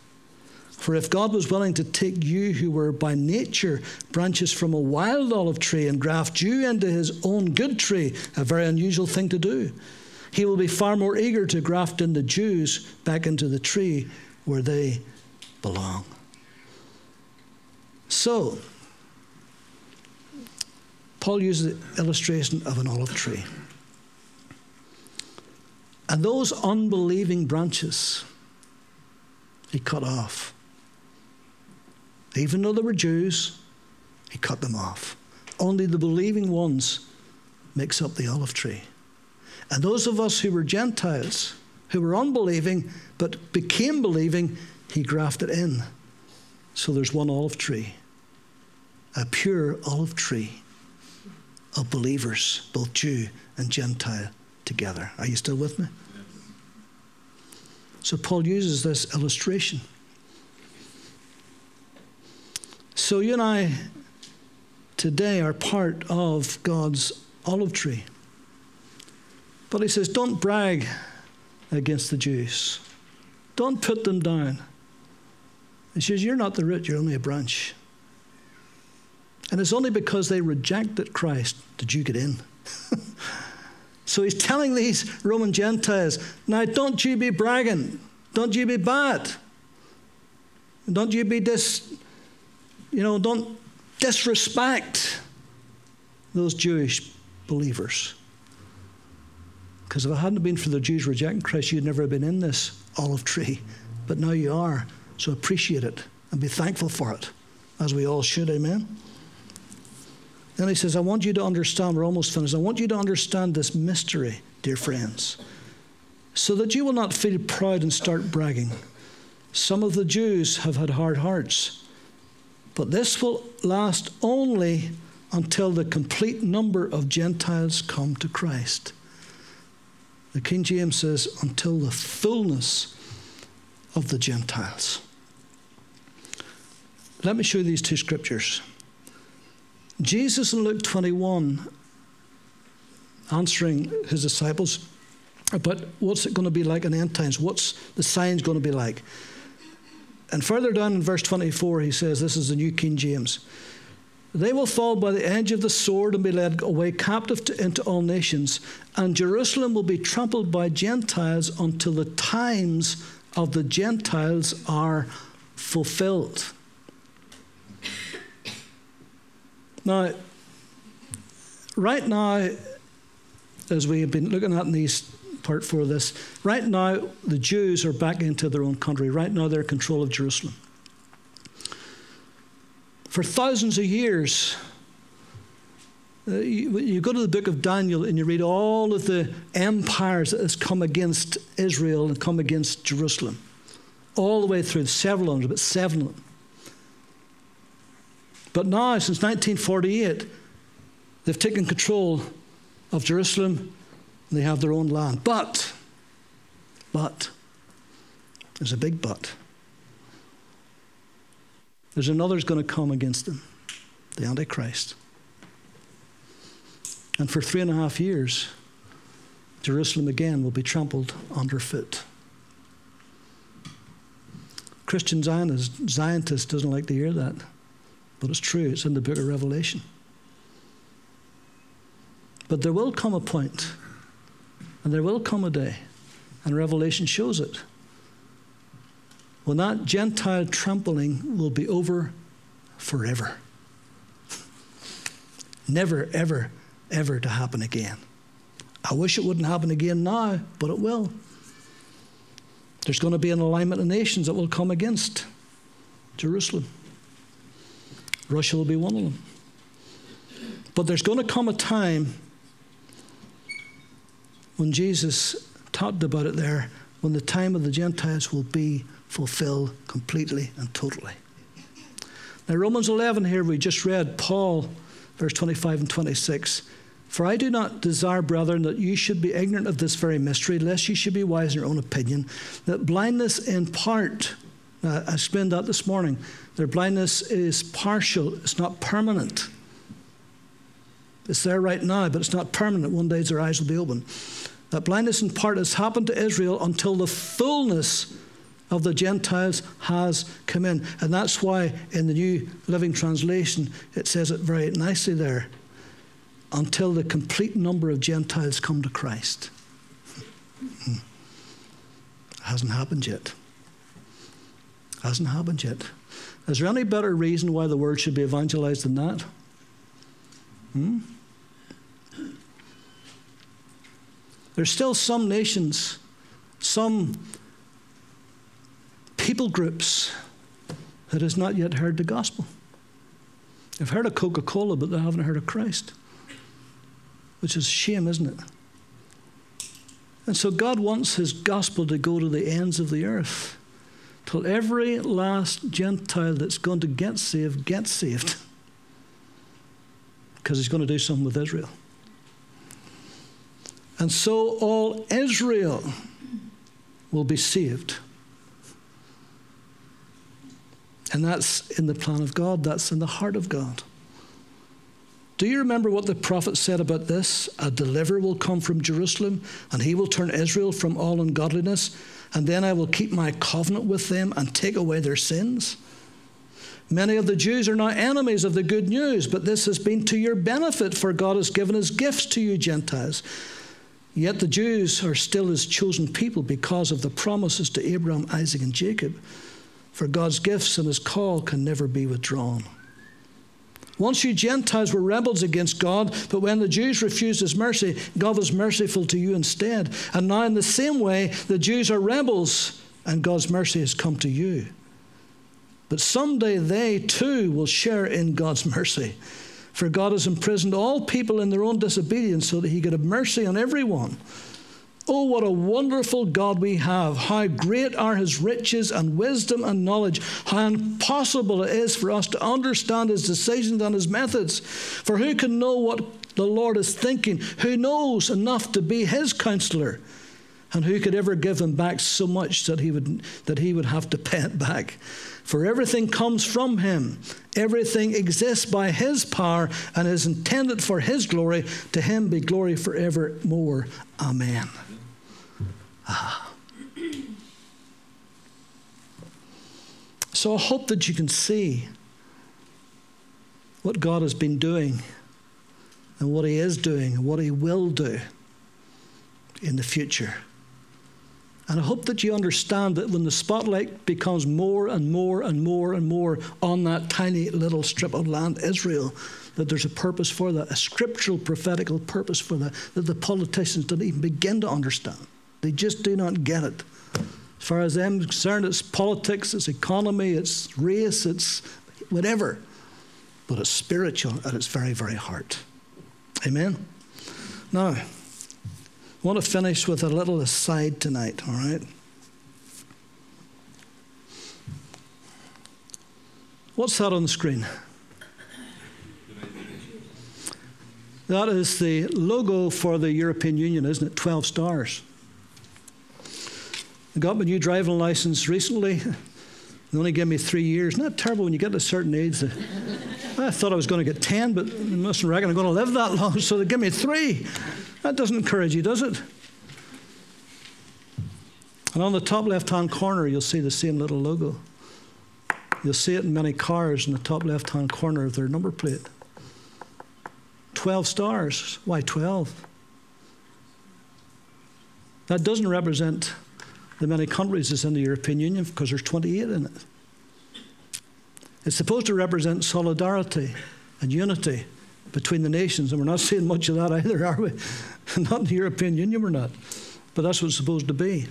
Speaker 2: For if God was willing to take you, who were by nature branches from a wild olive tree, and graft you into his own good tree, a very unusual thing to do, he will be far more eager to graft in the Jews back into the tree where they belong. So, Paul uses the illustration of an olive tree. And those unbelieving branches, he cut off. Even though they were Jews, he cut them off. Only the believing ones makes up the olive tree. And those of us who were Gentiles, who were unbelieving but became believing, he grafted in. So there's one olive tree, a pure olive tree of believers, both Jew and Gentile together. Are you still with me? So Paul uses this illustration. So you and I today are part of God's olive tree. But he says, don't brag against the Jews. Don't put them down. He says, You're not the root, you're only a branch. And it's only because they rejected Christ did you get in. (laughs) so he's telling these Roman Gentiles, now don't you be bragging. Don't you be bad. Don't you be dis, you know, don't disrespect those Jewish believers. Because if it hadn't been for the Jews rejecting Christ, you'd never have been in this olive tree. But now you are. So appreciate it and be thankful for it, as we all should. Amen. Then he says, I want you to understand, we're almost finished. I want you to understand this mystery, dear friends, so that you will not feel proud and start bragging. Some of the Jews have had hard hearts, but this will last only until the complete number of Gentiles come to Christ. The King James says, until the fullness of the Gentiles. Let me show you these two scriptures. Jesus in Luke 21, answering his disciples about what's it going to be like in the end times, what's the signs going to be like. And further down in verse 24, he says, This is the New King James. They will fall by the edge of the sword and be led away captive to, into all nations, and Jerusalem will be trampled by Gentiles until the times of the Gentiles are fulfilled. Now, right now, as we have been looking at in these part four of this, right now the Jews are back into their own country. Right now they're in control of Jerusalem. For thousands of years, uh, you, you, go to the book of Daniel and you read all of the empires that has come against Israel and come against Jerusalem, all the way through several hundred, but seven of them. But now, since 1948, they've taken control of Jerusalem they have their own land. But, but, there's a big but. There's another who's going to come against them the Antichrist. And for three and a half years, Jerusalem again will be trampled underfoot. Christian Zionist, Zionist doesn't like to hear that. But it's true, it's in the book of Revelation. But there will come a point, and there will come a day, and Revelation shows it, when that Gentile trampling will be over forever. Never, ever, ever to happen again. I wish it wouldn't happen again now, but it will. There's going to be an alignment of nations that will come against Jerusalem. Russia will be one of them. But there's going to come a time when Jesus talked about it there, when the time of the Gentiles will be fulfilled completely and totally. Now, Romans 11 here, we just read Paul, verse 25 and 26. For I do not desire, brethren, that you should be ignorant of this very mystery, lest you should be wise in your own opinion, that blindness in part, uh, I explained that this morning, their blindness is partial, it's not permanent. It's there right now, but it's not permanent. One day their eyes will be open. That blindness in part has happened to Israel until the fullness of the Gentiles has come in. And that's why in the New Living Translation it says it very nicely there until the complete number of Gentiles come to Christ. it hasn't happened yet. It Hasn't happened yet. Is there any better reason why the word should be evangelized than that? Hmm? There's still some nations, some people groups that has not yet heard the gospel. They've heard of Coca Cola, but they haven't heard of Christ, which is a shame, isn't it? And so God wants His gospel to go to the ends of the earth till every last Gentile that's going to get saved gets saved. because he's going to do something with Israel. And so all Israel will be saved. And that's in the plan of God, that's in the heart of God. Do you remember what the prophet said about this? A deliverer will come from Jerusalem, and he will turn Israel from all ungodliness, and then I will keep my covenant with them and take away their sins. Many of the Jews are now enemies of the good news, but this has been to your benefit, for God has given his gifts to you Gentiles. Yet the Jews are still his chosen people because of the promises to Abraham, Isaac, and Jacob. For God's gifts and his call can never be withdrawn. Once you Gentiles were rebels against God, but when the Jews refused his mercy, God was merciful to you instead. And now, in the same way, the Jews are rebels, and God's mercy has come to you. But someday they too will share in God's mercy. For God has imprisoned all people in their own disobedience so that he could have mercy on everyone. Oh, what a wonderful God we have. How great are his riches and wisdom and knowledge. How impossible it is for us to understand his decisions and his methods. For who can know what the Lord is thinking? Who knows enough to be his counselor? And who could ever give him back so much that he would, that he would have to pay it back? For everything comes from him, everything exists by his power and is intended for his glory. To him be glory forevermore. Amen. Ah. So I hope that you can see what God has been doing and what He is doing and what He will do in the future. And I hope that you understand that when the spotlight becomes more and more and more and more on that tiny little strip of land, Israel, that there's a purpose for that, a scriptural, prophetical purpose for that, that the politicians don't even begin to understand. They just do not get it. As far as I'm concerned, it's politics, it's economy, it's race, it's whatever. But it's spiritual at its very, very heart. Amen? Now, I want to finish with a little aside tonight, all right? What's that on the screen? That is the logo for the European Union, isn't it? 12 stars. I got my new driving license recently. They only gave me three years. Not terrible when you get to a certain age. I thought I was going to get 10, but they mustn't reckon I'm going to live that long, so they give me three. That doesn't encourage you, does it? And on the top left hand corner, you'll see the same little logo. You'll see it in many cars in the top left hand corner of their number plate. 12 stars. Why 12? That doesn't represent the many countries that's in the European Union because there's 28 in it. It's supposed to represent solidarity and unity between the nations, and we're not seeing much of that either, are we? (laughs) not in the European Union, we're not. But that's what it's supposed to be.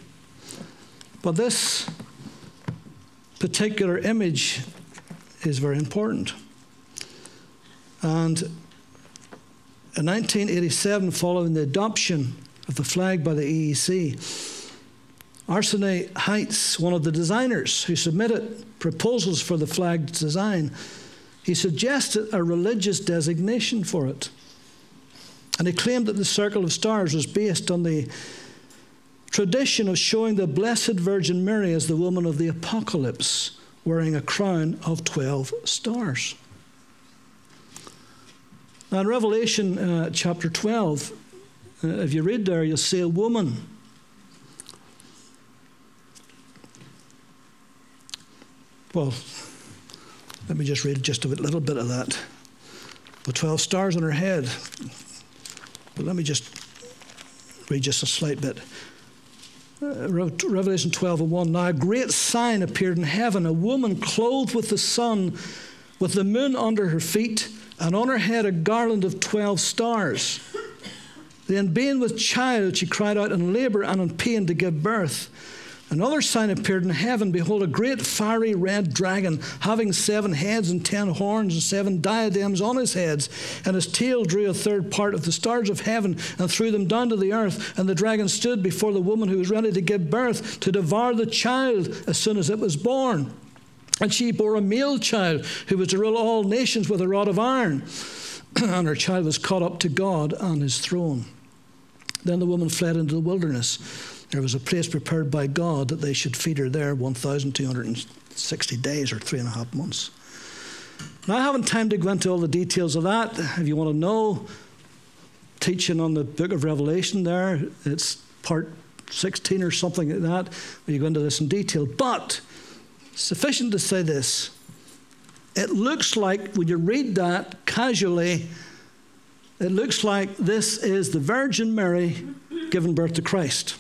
Speaker 2: But this particular image is very important. And in 1987, following the adoption of the flag by the EEC, Arsene Heitz, one of the designers who submitted proposals for the flag's design, he suggested a religious designation for it. And he claimed that the Circle of Stars was based on the tradition of showing the Blessed Virgin Mary as the woman of the Apocalypse, wearing a crown of 12 stars. Now, in Revelation uh, chapter 12, uh, if you read there, you'll see a woman Well, let me just read just a little bit of that. The 12 stars on her head. But let me just read just a slight bit. Uh, Revelation 12 and 1. Now a great sign appeared in heaven a woman clothed with the sun, with the moon under her feet, and on her head a garland of 12 stars. Then, being with child, she cried out in labor and in pain to give birth. Another sign appeared in heaven. Behold, a great fiery red dragon, having seven heads and ten horns and seven diadems on his heads. And his tail drew a third part of the stars of heaven and threw them down to the earth. And the dragon stood before the woman who was ready to give birth to devour the child as soon as it was born. And she bore a male child who was to rule all nations with a rod of iron. (clears throat) and her child was caught up to God on his throne. Then the woman fled into the wilderness. There was a place prepared by God that they should feed her there 1,260 days or three and a half months. Now, I haven't time to go into all the details of that. If you want to know, teaching on the book of Revelation there, it's part 16 or something like that, where you go into this in detail. But sufficient to say this it looks like when you read that casually, it looks like this is the Virgin Mary giving birth to Christ.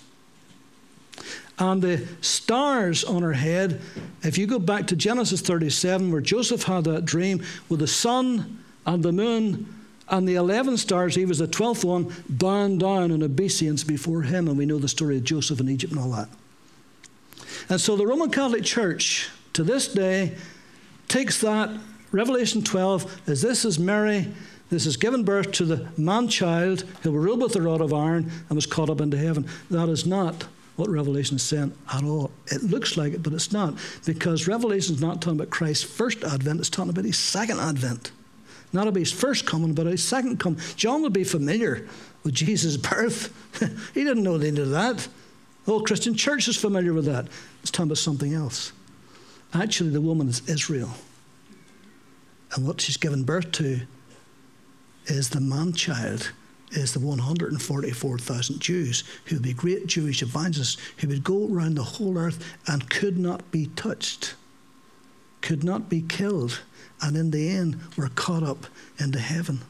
Speaker 2: And the stars on her head, if you go back to Genesis 37, where Joseph had that dream with the sun and the moon and the 11 stars, he was the 12th one, bowing down in obeisance before him. And we know the story of Joseph in Egypt and all that. And so the Roman Catholic Church, to this day, takes that, Revelation 12, as this is Mary, this has given birth to the man child who will rule with a rod of iron and was caught up into heaven. That is not what Revelation is saying at all. It looks like it, but it's not, because Revelation is not talking about Christ's first advent, it's talking about his second advent. Not about his first coming, but his second coming. John would be familiar with Jesus' birth. (laughs) he didn't know any of that. The whole Christian church is familiar with that. It's talking about something else. Actually, the woman is Israel. And what she's given birth to is the man child, is the 144,000 Jews who would be great Jewish evangelists who would go around the whole earth and could not be touched, could not be killed, and in the end were caught up into heaven.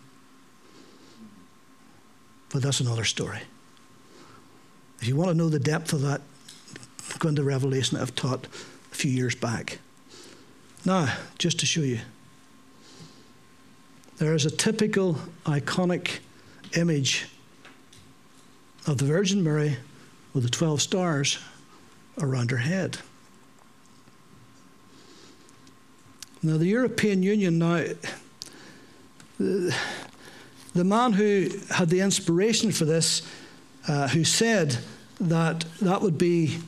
Speaker 2: But that's another story. If you want to know the depth of that, go into Revelation that I've taught a few years back. Now, just to show you, there is a typical iconic image of the Virgin Mary with the 12 stars around her head. Now, the European Union now, the, the man who had the inspiration for this, uh, who said that that would be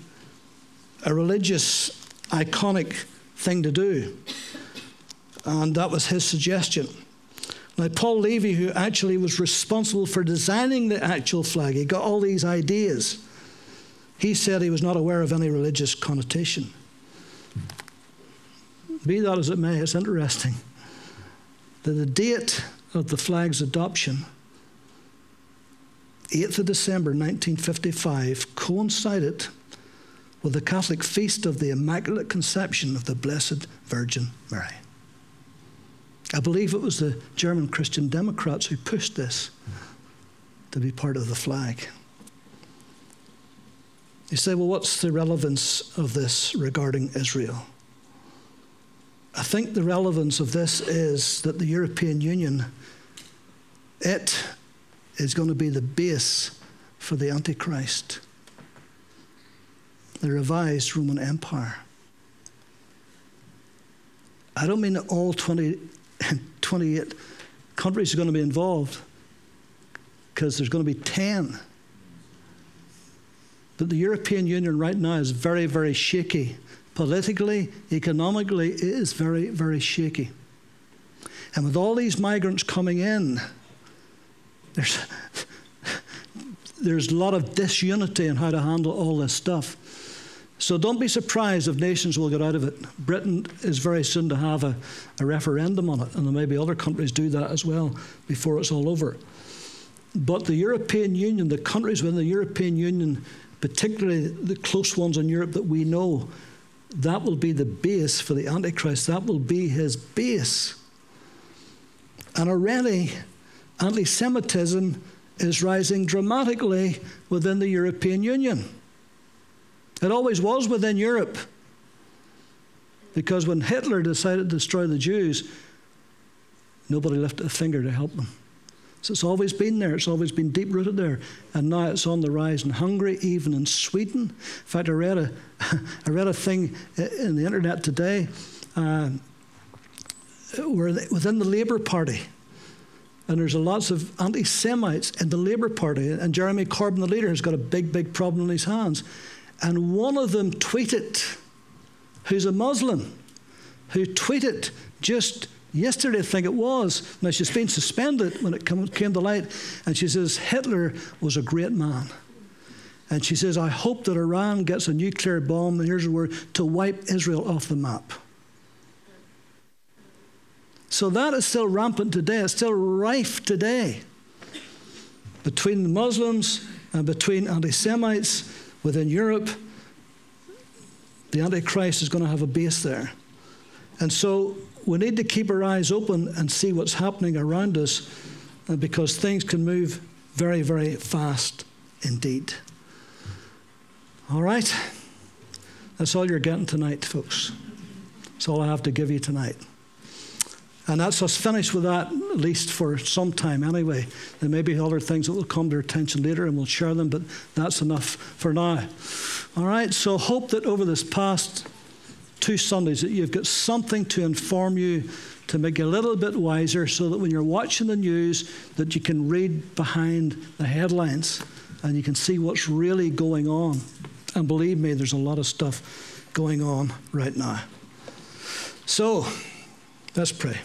Speaker 2: a religious, iconic thing to do, and that was his suggestion. Now, Paul Levy, who actually was responsible for designing the actual flag, he got all these ideas. He said he was not aware of any religious connotation. Be that as it may, it's interesting that the date of the flag's adoption, 8th of December 1955, coincided with the Catholic feast of the Immaculate Conception of the Blessed Virgin Mary. I believe it was the German Christian Democrats who pushed this to be part of the flag. You say, well, what's the relevance of this regarding Israel? I think the relevance of this is that the European Union, it is going to be the base for the Antichrist, the revised Roman Empire. I don't mean that all 20 (laughs) 28 countries are going to be involved because there's going to be 10. But the European Union right now is very, very shaky. Politically, economically, it is very, very shaky. And with all these migrants coming in, there's, (laughs) there's a lot of disunity in how to handle all this stuff. So don't be surprised if nations will get out of it. Britain is very soon to have a, a referendum on it, and there may be other countries do that as well before it's all over. But the European Union, the countries within the European Union, particularly the close ones in Europe that we know, that will be the base for the Antichrist. That will be his base. And already, anti Semitism is rising dramatically within the European Union. It always was within Europe. Because when Hitler decided to destroy the Jews, nobody lifted a finger to help them. So it's always been there, it's always been deep rooted there. And now it's on the rise in Hungary, even in Sweden. In fact, I read a, (laughs) I read a thing in the internet today uh, where within the Labour Party, and there's lots of anti Semites in the Labour Party, and Jeremy Corbyn, the leader, has got a big, big problem in his hands. And one of them tweeted, who's a Muslim, who tweeted just Yesterday, I think it was. Now, she's been suspended when it came to light. And she says, Hitler was a great man. And she says, I hope that Iran gets a nuclear bomb, and here's the word, to wipe Israel off the map. So that is still rampant today. It's still rife today between the Muslims and between anti Semites within Europe. The Antichrist is going to have a base there. And so we need to keep our eyes open and see what's happening around us uh, because things can move very, very fast indeed. All right? That's all you're getting tonight, folks. That's all I have to give you tonight. And that's us finished with that, at least for some time anyway. There may be other things that will come to our attention later and we'll share them, but that's enough for now. All right, so hope that over this past two Sundays that you've got something to inform you to make you a little bit wiser so that when you're watching the news that you can read behind the headlines and you can see what's really going on. And believe me, there's a lot of stuff going on right now. So, let's pray.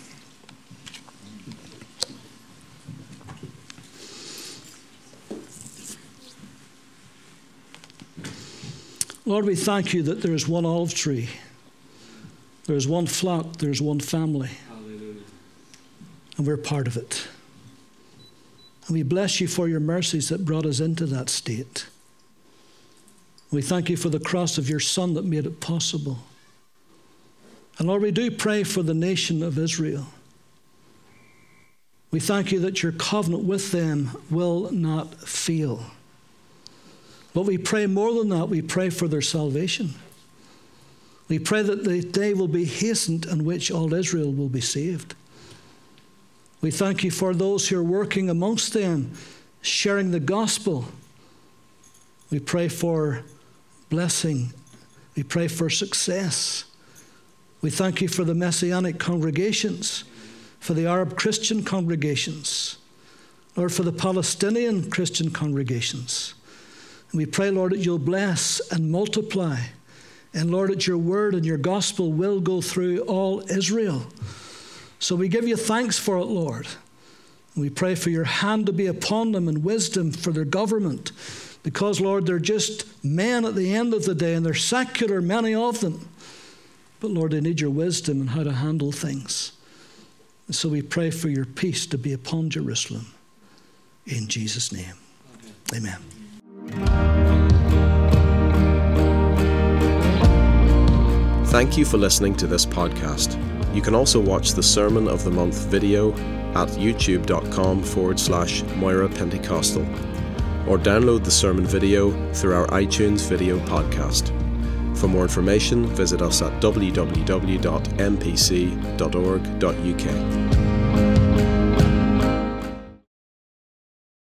Speaker 2: Lord, we thank you that there is one olive tree, there is one flock, there is one family, Hallelujah. and we're part of it. And we bless you for your mercies that brought us into that state. We thank you for the cross of your Son that made it possible. And Lord, we do pray for the nation of Israel. We thank you that your covenant with them will not fail. But we pray more than that, we pray for their salvation. We pray that the day will be hastened in which all Israel will be saved. We thank you for those who are working amongst them, sharing the gospel. We pray for blessing. We pray for success. We thank you for the Messianic congregations, for the Arab Christian congregations, or for the Palestinian Christian congregations. And we pray, Lord, that you'll bless and multiply. And Lord, that your word and your gospel will go through all Israel. So we give you thanks for it, Lord. We pray for your hand to be upon them and wisdom for their government. Because, Lord, they're just men at the end of the day and they're secular, many of them. But, Lord, they need your wisdom and how to handle things. And so we pray for your peace to be upon Jerusalem. In Jesus' name. Amen. Amen.
Speaker 1: Thank you for listening to this podcast. You can also watch the Sermon of the Month video at youtube.com forward slash Moira Pentecostal or download the sermon video through our iTunes video podcast. For more information, visit us at www.mpc.org.uk.